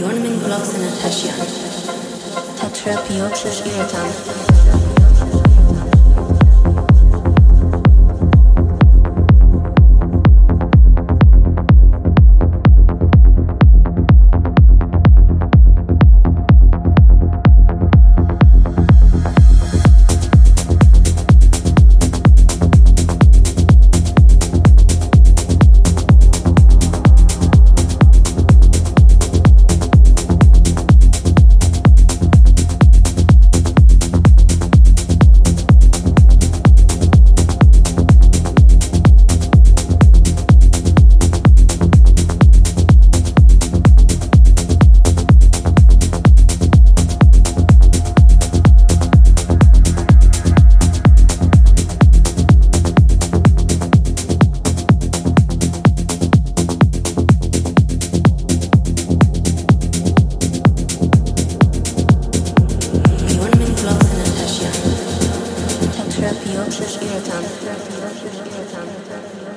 the Blogs in a Touch her Piotr Irotan. Tanrı, Tanrı, Tanrı, Tanrı, Tanrı, Tanrı, Tanrı, Tanrı,